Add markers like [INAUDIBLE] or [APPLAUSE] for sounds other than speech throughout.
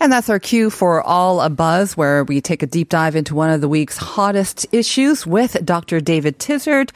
And that's our cue for All a Buzz, where we take a deep dive into one of the week's hottest issues with Dr. David Tizzard.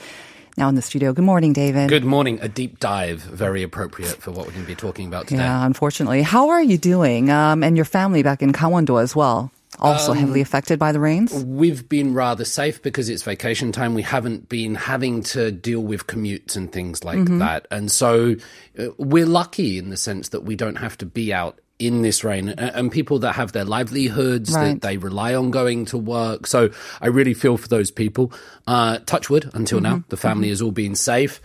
Now in the studio. Good morning, David. Good morning. A deep dive, very appropriate for what we're going to be talking about today. Yeah, unfortunately. How are you doing? Um, and your family back in Gangwon-do as well? Also heavily affected by the rains? We've been rather safe because it's vacation time. We haven't been having to deal with commutes and things like Mm-hmm. that. And so uh, we're lucky in the sense that we don't have to be out in this rain and people that have their livelihoods Right. that they rely on going to work. So I really feel for those people. Uh, touch wood until Mm-hmm. now, the family has all been safe.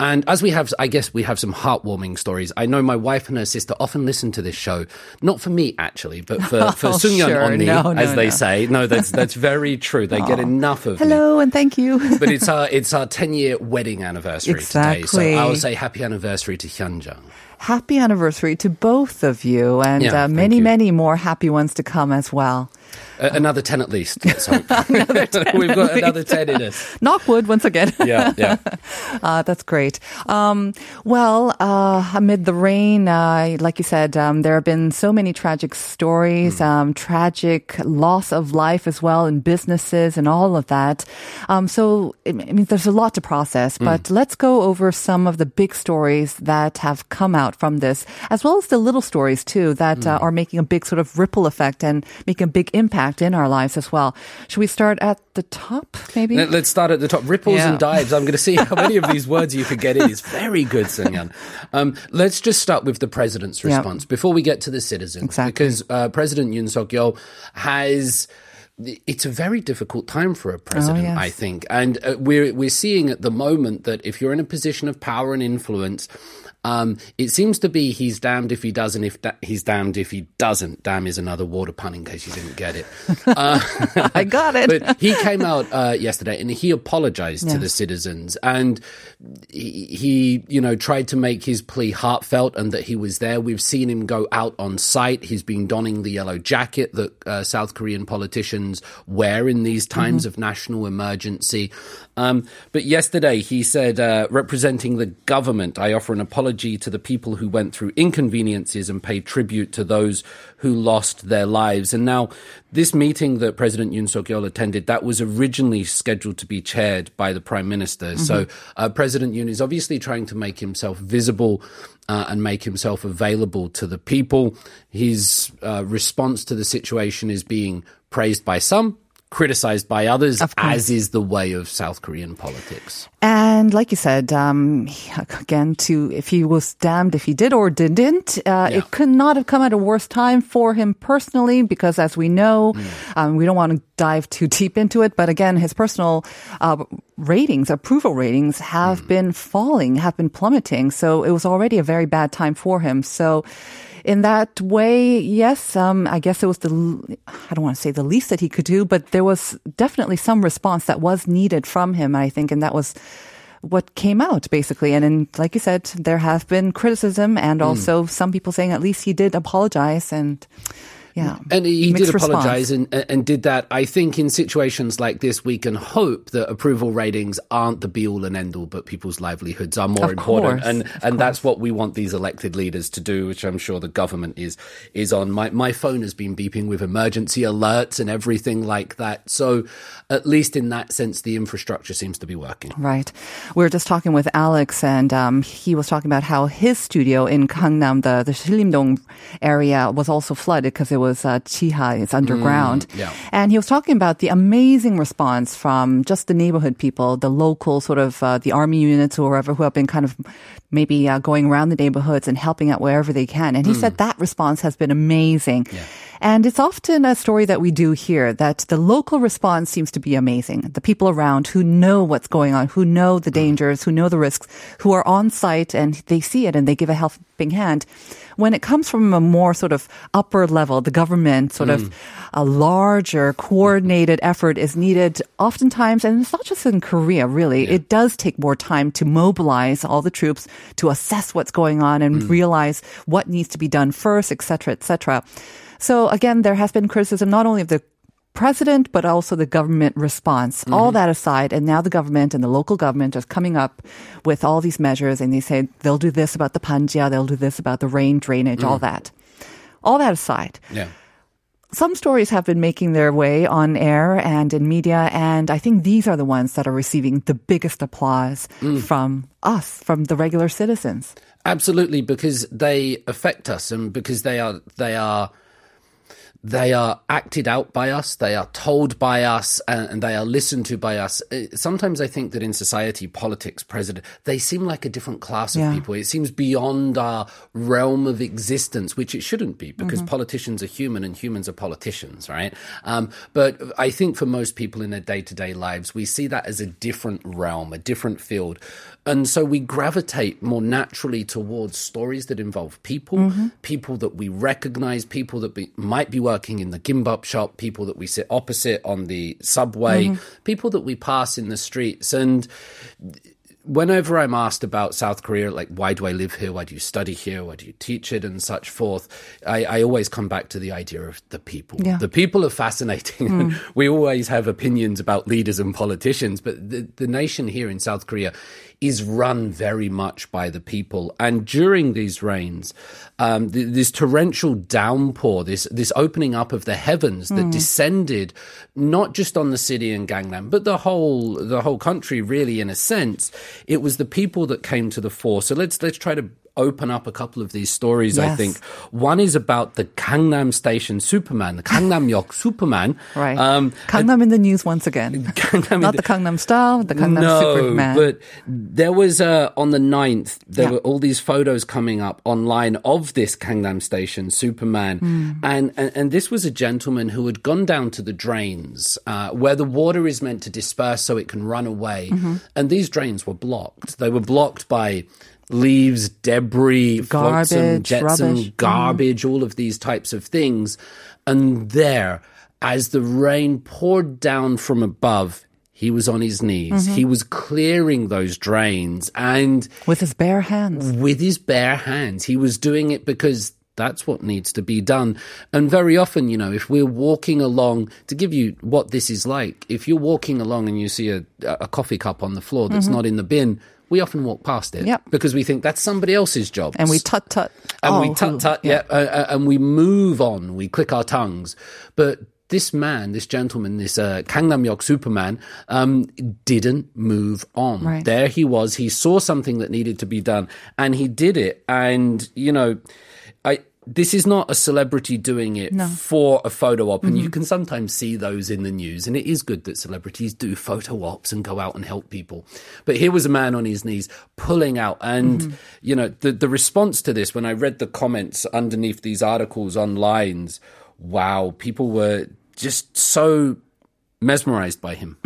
And as we have, I guess we have some heartwarming stories. I know my wife and her sister often listen to this show, not for me actually, but for, [LAUGHS] for Oh, Sungyeon sure. Onni, No, no, as they no. say. No, that's that's very true. They get enough of me. Hello, and thank you. [LAUGHS] But it's our it's our ten year wedding anniversary today. So I will say happy anniversary to Hyunjung. happy anniversary to both of you, and Yeah, uh, many, you. many more happy ones to come as well. Uh, another ten at least. [LAUGHS] Let's hope. [LAUGHS] [LAUGHS] We've got another ten in us. Knock wood once again. Yeah, yeah. Uh, that's great. Um, well, uh, amid the rain, uh, like you said, um, there have been so many tragic stories, um, tragic loss of life as well in businesses and all of that. Um, so, I mean, there's a lot to process, but let's go over some of the big stories that have come out from this, as well as the little stories too that uh, are making a big sort of ripple effect and making a big impact in our lives as well. Should we start at the top, maybe? Let, us start at the top. Ripples Yeah. and dives. I'm going to see how many of these [LAUGHS] words you could get in. It's very good, Sungyeon. Um, let's just start with the president's response before we get to the citizens. Exactly. Because uh, President Yoon Suk Yeol has. It's a very difficult time for a president, Oh, yes. I think, and uh, we're we're seeing at the moment that if you're in a position of power and influence, um, it seems to be he's damned if he does, and if da- he's damned if he doesn't. Damn is another water pun in case you didn't get it. [LAUGHS] Uh, I got it. but he came out uh, yesterday and he apologized to the citizens and he, he, you know, tried to make his plea heartfelt and that he was there. We've seen him go out on site. He's been donning the yellow jacket that uh, South Korean politicians wear in these times of national emergency. Um, but yesterday he said, uh, representing the government, I offer an apology to the people who went through inconveniences and pay tribute to those who lost their lives. And now, this meeting that President Yoon Suk Yeol attended, that was originally scheduled to be chaired by the Prime Minister. So uh, President Yoon is obviously trying to make himself visible. Uh, and make himself available to the people. His uh, response to the situation is being praised by some, criticized by others, as is the way of South Korean politics. And like you said, um, [LAUGHS] again, to if he was damned if he did or didn't, uh, Yeah. it could not have come at a worse time for him personally, because as we know, Mm. um, we don't want to dive too deep into it. But again, his personal uh, ratings, approval ratings, have Mm. been falling, have been plummeting. So it was already a very bad time for him. So. In that way, yes, um, I guess it was the, I don't want to say the least that he could do, but there was definitely some response that was needed from him, I think, and that was what came out basically. And then, like you said, there have been criticism and also some people saying at least he did apologize and yeah. And he Mixed did apologize and, and did that. I think in situations like this, we can hope that approval ratings aren't the be all and end all, but people's livelihoods are more Of important. course, and and that's what we want these elected leaders to do, which I'm sure the government is is on. My my phone has been beeping with emergency alerts and everything like that. So at least in that sense, the infrastructure seems to be working. Right. We were just talking with Alex, and um, he was talking about how his studio in Gangnam, the the Silimdong area, was also flooded because it was uh, Chiha, it's underground. yeah. And he was talking about the amazing response from just the neighborhood people, the local sort of uh, the army units or whoever who have been kind of maybe uh, going around the neighborhoods and helping out wherever they can. And he said mm. that response has been amazing. And it's often a story that we do hear that the local response seems to be amazing. The people around who know what's going on, who know the mm-hmm. dangers, who know the risks, who are on site and they see it and they give a helping hand. When it comes from a more sort of upper level, the government sort of mm. a larger coordinated effort is needed oftentimes. And it's not just in Korea, really. It does take more time to mobilize all the troops to assess what's going on and hmm. realize what needs to be done first, et cetera, et cetera. So again, there has been criticism not only of the president, but also the government response. All mm-hmm. that aside, and now the government and the local government are coming up with all these measures, and they say they'll do this about the panjia, they'll do this about the rain drainage, all mm. that. All that aside, Yeah. Some stories have been making their way on air and in media, and I think these are the ones that are receiving the biggest applause mm. from us, from the regular citizens. Absolutely, because they affect us, and because they are they are they are acted out by us, they are told by us, and, they are listened to by us. Uh, Sometimes I think that in society, politics, president, they seem like a different class of Yeah. people. It seems beyond our realm of existence, which it shouldn't be, because politicians are human and humans are politicians, right? Um, but I think for most people in their day to day lives, we see that as a different realm, a different field. And so we gravitate more naturally towards stories that involve people, people that we recognize, people that be, might be working in the gimbap shop, people that we sit opposite on the subway, mm-hmm. people that we pass in the streets. And whenever I'm asked about South Korea, like why do I live here? Why do you study here? Why do you teach it and such forth? I, I always come back to the idea of the people. Yeah. The people are fascinating. Mm. [LAUGHS] we always have opinions about leaders and politicians, but the, the nation here in South Korea is run very much by the people. And during these rains, um, th- this torrential downpour, this this opening up of the heavens that descended not just on the city and Gangnam, but the whole the whole country, really, in a sense, it was the people that came to the fore. So let's let's try to open up a couple of these stories. I think one is about the Gangnam Station Superman, the Gangnam-yok Superman. Right. Um, Gangnam in the news once again. [LAUGHS] Gangnam Not the Gangnam style, the Gangnam no, Superman. but there was uh, on the 9th, there Yeah. were all these photos coming up online of this Gangnam Station Superman, Hmm. and, and and this was a gentleman who had gone down to the drains uh, where the water is meant to disperse so it can run away, Mm-hmm. and these drains were blocked. They were blocked by leaves, debris, flotsam, Garbage, jetsam, rubbish. Mm-hmm. garbage, all of these types of things, and there, as the rain poured down from above. He was on his knees. Mm-hmm. He was clearing those drains and with his bare hands. with his bare hands. He was doing it because that's what needs to be done. And very often, you know, if we're walking along, to give you what this is like, if you're walking along and you see a, a coffee cup on the floor that's not in the bin, we often walk past it. Yep. because we think that's somebody else's job. And we tut tut. And Oh, we tut tut, yeah, uh, uh, and we move on. We click our tongues. But this man, this gentleman, this uh, Gangnam-yok Superman, um, didn't move on. Right. There he was. He saw something that needed to be done, and he did it. And you know, I. This is not a celebrity doing it for a photo op, and Mm-hmm. you can sometimes see those in the news. And it is good that celebrities do photo ops and go out and help people. But here was a man on his knees pulling out, and Mm-hmm. you know the the response to this when I read the comments underneath these articles online, wow, people were just so mesmerized by him.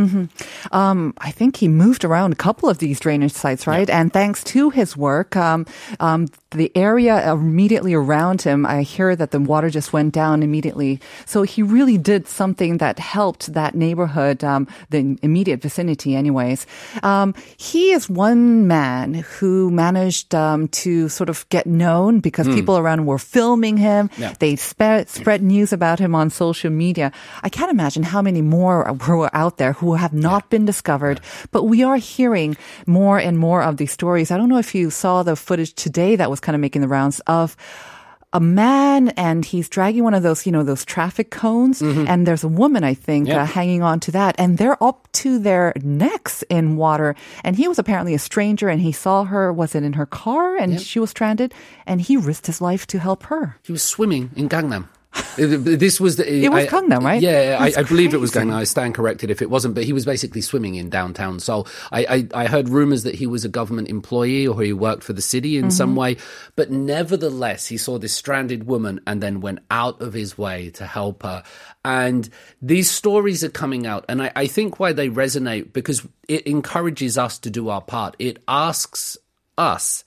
Um, I think he moved around a couple of these drainage sites, right? And thanks to his work, um, um, the area immediately around him, I hear that the water just went down immediately. So he really did something that helped that neighborhood, um, the immediate vicinity, anyways. Um, he is one man who managed um, to sort of get known because people around were filming him. Yeah. They spread spread news about him on social media. I can't imagine how many more [LAUGHS] were out there who have not been discovered, but we are hearing more and more of these stories. I don't know if you saw the footage today that was kind of making the rounds of a man and he's dragging one of those, you know, those traffic cones. And there's a woman, I think, uh, hanging on to that. And they're up to their necks in water. And he was apparently a stranger and he saw her, was it in her car? And she was stranded and he risked his life to help her. He was swimming in Gangnam. This was the, It was Gangnam, right? Yeah, I, I believe it was. Gangnam. I stand corrected if it wasn't, but he was basically swimming in downtown Seoul. I, I, I heard rumors that he was a government employee or he worked for the city in Mm-hmm. some way, but nevertheless, he saw this stranded woman and then went out of his way to help her. And these stories are coming out, and I, I think why they resonate because it encourages us to do our part. It asks us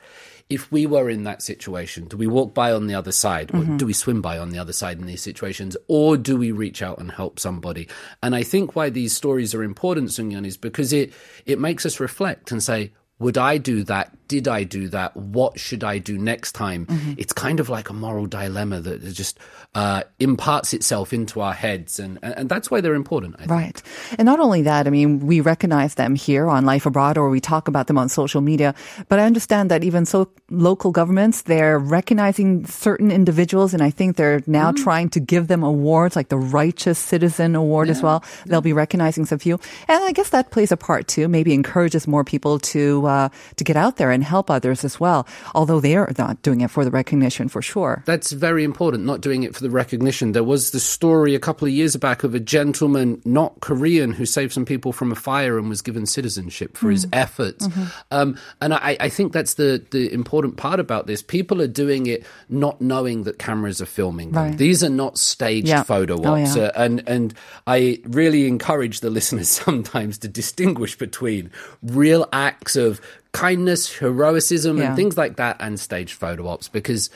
if we were in that situation, do we walk by on the other side or mm-hmm. do we swim by on the other side in these situations or do we reach out and help somebody? And I think why these stories are important, Sungyeon, is because it, it makes us reflect and say, would I do that? Did I do that? What should I do next time? It's kind of like a moral dilemma that just uh, imparts itself into our heads. And, and that's why they're important, I think. Right. And not only that, I mean, we recognize them here on Life Abroad or we talk about them on social media, but I understand that even so local governments, they're recognizing certain individuals and I think they're now Mm. trying to give them awards like the Righteous Citizen Award as well. They'll be recognizing some few. And I guess that plays a part too, maybe encourages more people to, uh, to get out there and help others as well. Although they are not doing it for the recognition for sure. That's very important, not doing it for the recognition. There was the story a couple of years back of a gentleman, not Korean, who saved some people from a fire and was given citizenship for Mm. his efforts. Mm-hmm. Um, and I, I think that's the, the important part about this. People are doing it not knowing that cameras are filming them. Right. These are not staged Yeah. photo Oh, ops. yeah. Uh, and, and I really encourage the [LAUGHS] listeners sometimes to distinguish between real acts of kindness, heroism, Yeah. and things like that, and staged photo ops because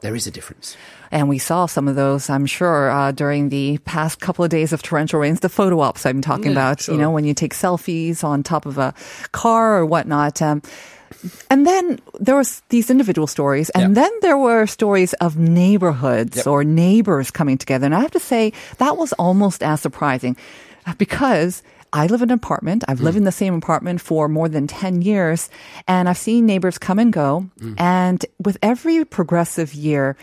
there is a difference. And we saw some of those, I'm sure, uh, during the past couple of days of torrential rains, the photo ops I'm talking Yeah, about, you know, when you take selfies on top of a car or whatnot. Um, and then there was these individual stories, and Yeah. then there were stories of neighborhoods Yep. or neighbors coming together. And I have to say that was almost as surprising because I live in an apartment. I've lived mm. in the same apartment for more than 10 years, and I've seen neighbors come and go. Mm. And with every progressive year,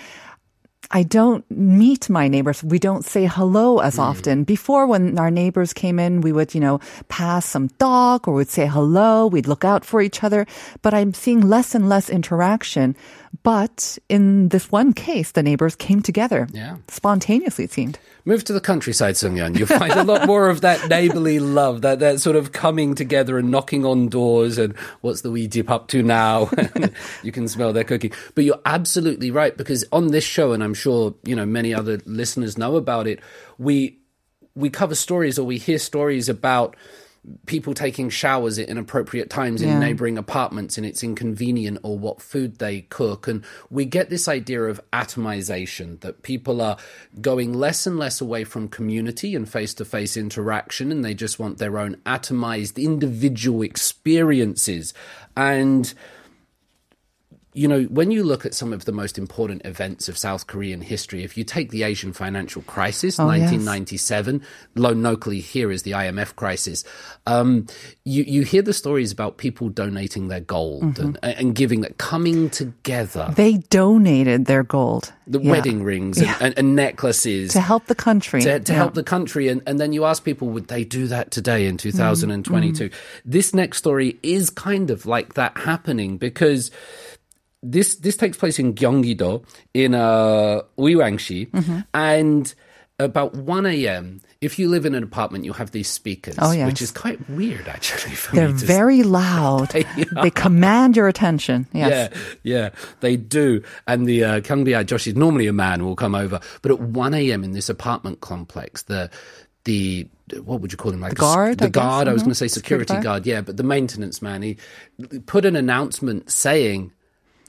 I don't meet my neighbors. We don't say hello as mm. often. Before, when our neighbors came in, we would, you know, pass some dog or we'd say hello. We'd look out for each other. But I'm seeing less and less interaction. But in this one case, the neighbors came together. Yeah. Spontaneously, it seemed. Move to the countryside, Sungyeon. You'll find a lot more of that [LAUGHS] neighborly love, that, that sort of coming together and knocking on doors and what's the wee dip up to now? [LAUGHS] you can smell their cooking. But you're absolutely right because on this show, and I'm sure, you know, many other listeners know about it, we, we cover stories or we hear stories about people taking showers at inappropriate times in Yeah. neighboring apartments and it's inconvenient or what food they cook and we get this idea of atomization that people are going less and less away from community and face-to-face interaction and they just want their own atomized individual experiences and you know, when you look at some of the most important events of South Korean history, if you take the Asian financial crisis, Oh, yes. 1997, lo- locally here is the IMF crisis, um, you, you hear the stories about people donating their gold Mm-hmm. and, and giving that, coming together, They donated their gold. the Yeah. wedding rings and, Yeah. and, and necklaces. To help the country. to, to Yeah. help the country. And, and then you ask people, would they do that today in 2022? Mm-hmm. This next story is kind of like that happening because this this takes place in Gyeonggi-do in uh, Uiwangshi, Mm-hmm. and about 1 a.m. If you live in an apartment, you have these speakers, Oh, yes. which is quite weird actually. For They're very loud. [LAUGHS] They command your attention. Yes. yeah, yeah, they do. And the uh, Kyungbi Josh is normally a man will come over, but at 1 a.m. in this apartment complex, the the what would you call him? Like The guard, The I guess? guard. I was Mhm. going to say Security security guard. guard. Yeah, but the maintenance man. He put an announcement saying.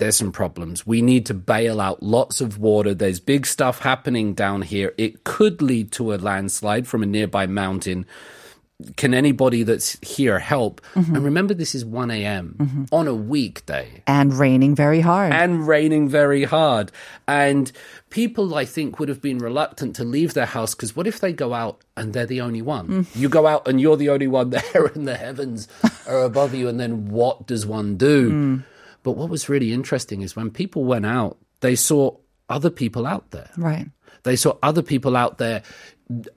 There's some problems. We need to bail out lots of water. There's big stuff happening down here. It could lead to a landslide from a nearby mountain can anybody that's here help? Mm-hmm. And remember, this is 1 a.m. Mm-hmm. on a weekday And raining very hard. and raining very hard. And people, I think, would have been reluctant to leave their house because what if they go out and they're the only one? Mm. You go out and you're the only one [LAUGHS] there, and the heavens are above you. And then what does one do? Mm. But what was really interesting is when people went out, they saw other people out there. right. They saw other people out there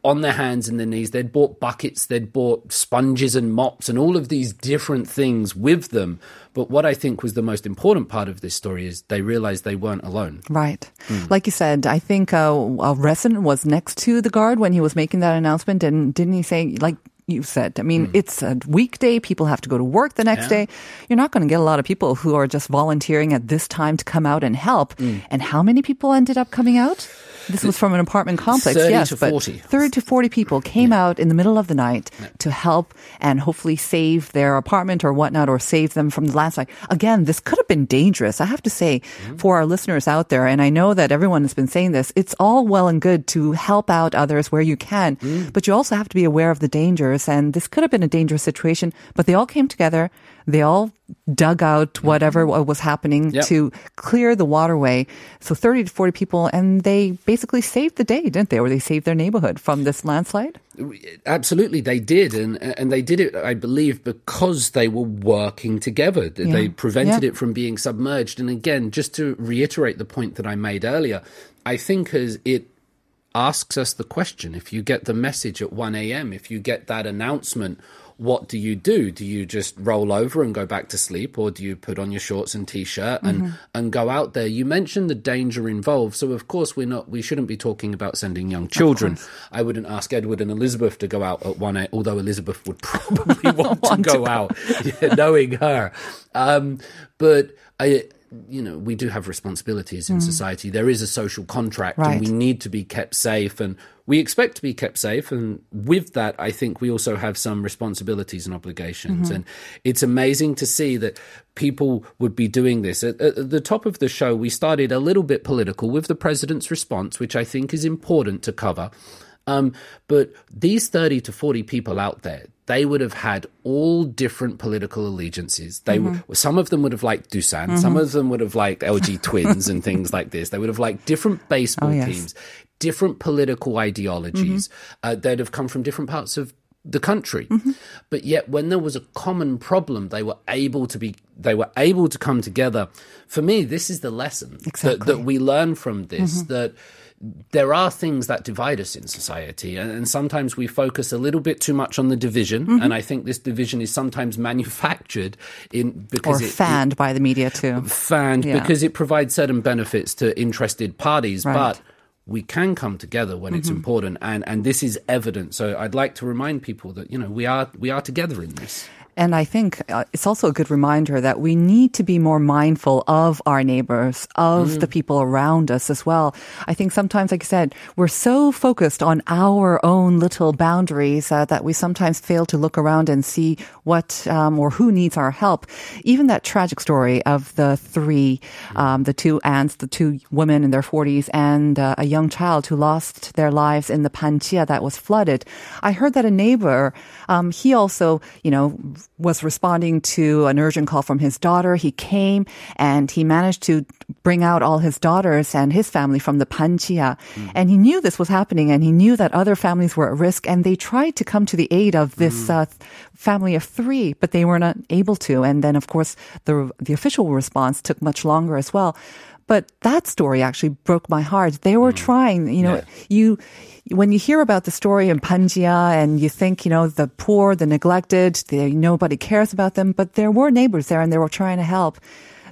on their hands and their knees. They'd bought buckets, they'd bought sponges and mops and all of these different things with them. But what I think was the most important part of this story is they realized they weren't alone. Right. Like you said, I think uh, a resident was next to the guard when he was making that announcement. And didn't he say, like, you said, I mean, hmm. it's a weekday. People have to go to work the next Yeah. day. You're not going to get a lot of people who are just volunteering at this time to come out and help. Hmm. And how many people ended up coming out? This was from an apartment complex, 30 yes, to but 40. 30 to 40 people came out in the middle of the night to help and hopefully save their apartment or whatnot or save them from the landslide. Again, this could have been dangerous. I have to say Mm-hmm. for our listeners out there, and I know that everyone has been saying this, it's all well and good to help out others where you can, Mm. but you also have to be aware of the dangers. And this could have been a dangerous situation, but they all came together. They all dug out whatever was happening Mm-hmm. Yep. to clear the waterway. So 30 to 40 people, and they basically saved the day, didn't they? Or they saved their neighborhood from this landslide? Absolutely, they did, and and they did it, I believe, because they were working together. They prevented Yeah. it from being submerged. And again, just to reiterate the point that I made earlier, I think as it asks us the question: if you get the message at one a.m., if you get that announcement. What do you do? Do you just roll over and go back to sleep, or do you put on your shorts and t-shirt and and go out there? You mentioned the danger involved, so of course we're not. We shouldn't be talking about sending young children. I wouldn't ask Edward and Elizabeth to go out at one. A, although Elizabeth would [LAUGHS] probably [LAUGHS] want, to go out, yeah, knowing her. Um, but I. You know, we do have responsibilities in society. There is a social contract, Right. and we need to be kept safe, and we expect to be kept safe. And with that, I think we also have some responsibilities and obligations. Mm-hmm. And it's amazing to see that people would be doing this. At, at the top of the show, we started a little bit political with the president's response, which I think is important to cover. Um, but these 30 to 40 people out there, they would have had all different political allegiances. They mm-hmm. would, some of them would have liked Doosan, some mm-hmm. of them would have liked LG [LAUGHS] Twins and things like this. They would have liked different baseball Oh, yes. teams, different political ideologies. Uh, they'd have come from different parts of the country. But yet when there was a common problem, they were able to be they were able to come together. For me, this is the lesson that, Exactly. that we learn from this that there are things that divide us in society, and, and sometimes we focus a little bit too much on the division. Mm-hmm. And I think this division is sometimes manufactured in Or because it, fanned by the media too. fanned Yeah. because it provides certain benefits to interested parties, Right. but we can come together when it's mm-hmm. important and and this is evident so i'd like to remind people that you know we are we are together in this And I think uh, it's also a good reminder that we need to be more mindful of our neighbors, of the people around us as well. I think sometimes, like you said, we're so focused on our own little boundaries uh, that we sometimes fail to look around and see what um, or who needs our help. Even that tragic story of the three, um, the two aunts, the two women in their 40s, and uh, a young child who lost their lives in the Panchia that was flooded. I heard that a neighbor, um, he also, you know, was responding to an urgent call from his daughter. He came and he managed to bring out all his daughters and his family from the Panchia. And he knew this was happening and he knew that other families were at risk and they tried to come to the aid of this uh, family of three, but they were not able to. And then, of course, the, the official response took much longer as well. But that story actually broke my heart. They were mm. trying, you know, you, when you hear about the story in Panjia and you think, you know, the poor, the neglected, the, nobody cares about them, but there were neighbors there and they were trying to help.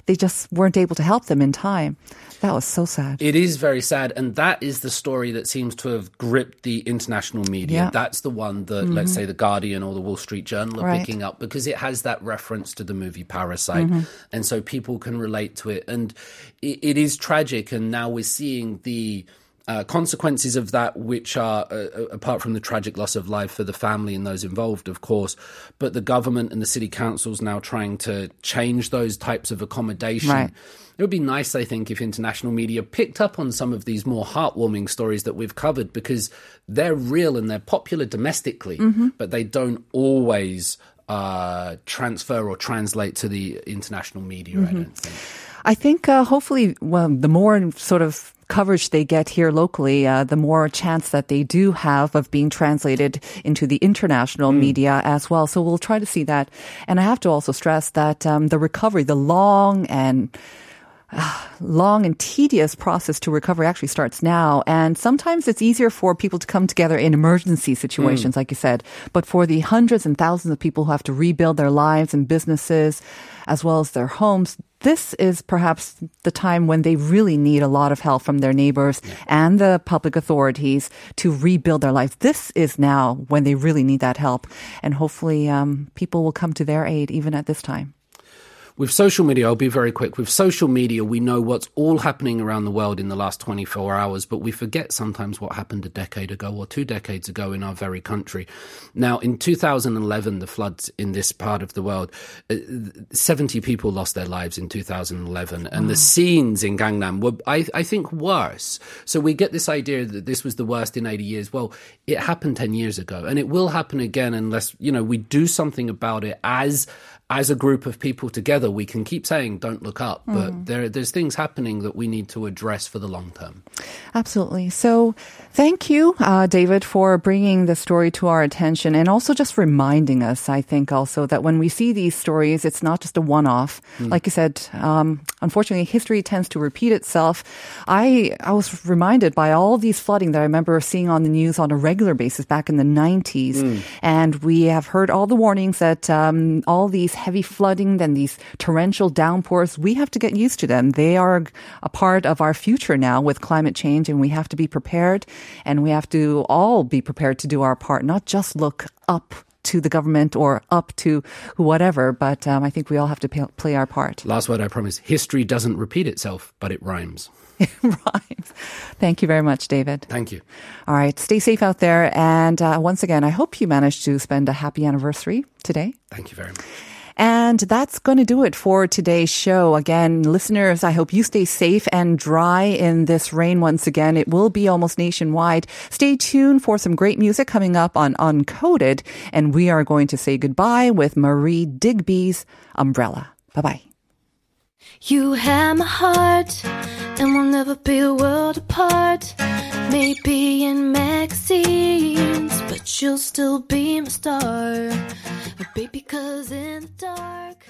They just weren't able to help them in time. That was so sad. it is very sad and that is the story that seems to have gripped the international media Yeah. Mm-hmm. that's the one that let's say the guardian or the wall street journal are Right. picking up because it has that reference to the movie parasite Mm-hmm. and so people can relate to it and it, it is tragic and now we're seeing the uh, consequences of that, which are uh, uh, apart from the tragic loss of life for the family and those involved, of course, but the government and the city councils now trying to change those types of accommodation. Right. It would be nice, I think, if international media picked up on some of these more heartwarming stories that we've covered because they're real and they're popular domestically, but they don't always uh, transfer or translate to the international media. I don't think. I think uh, hopefully, well, the more sort of coverage they get here locally, uh, the more chance that they do have of being translated into the international media as well. So we'll try to see that. And I have to also stress that um, the recovery, the long and [SIGHS] long and tedious process to recovery actually starts now. And sometimes it's easier for people to come together in emergency situations, like you said. But for the hundreds and thousands of people who have to rebuild their lives and businesses, as well as their homes, this is perhaps the time when they really need a lot of help from their neighbors and the public authorities to rebuild their lives. This is now when they really need that help. And hopefully, um, people will come to their aid even at this time. With social media, I'll be very quick. With social media, we know what's all happening around the world in the last 24 hours, but we forget sometimes what happened a decade ago or two decades ago in our very country. Now, in 2011, the floods in this part of the world, uh, 70 people lost their lives in 2011, and the scenes in Gangnam were, I, I think, worse. So we get this idea that this was the worst in 80 years. Well, it happened 10 years ago, and it will happen again unless, you know, we do something about it as as a group of people together, we can keep saying "Don't look up," but there, there's things happening that we need to address for the long term. Absolutely. So, thank you, uh, David, for bringing the story to our attention and also just reminding us, I think, also that when we see these stories, it's not just a one off. Like you said, um, unfortunately, history tends to repeat itself. I, I was reminded by all these flooding that I remember seeing on the news on a regular basis back in the 90s. And we have heard all the warnings that um, all these heavy flooding, then these torrential downpours, we have to get used to them. They are a part of our future now with climate change, and we have to be prepared. And we have to all be prepared to do our part, not just look up to the government or up to whatever, but um, I think we all have to pay, play our part. Last word, I promise. History doesn't repeat itself, but it rhymes. [LAUGHS] right. Thank you very much, David. Thank you. All right. Stay safe out there. And uh, once again, I hope you managed to spend a happy anniversary today. Thank you very much. And that's going to do it for today's show. Again, listeners, I hope you stay safe and dry in this rain once again. It will be almost nationwide. Stay tuned for some great music coming up on Uncoded. And we are going to say goodbye with Marie Digby's Umbrella. Bye bye. You have my heart, and we'll never be a world apart. Maybe in magazines, but you'll still be my star. Baby, cause in the dark,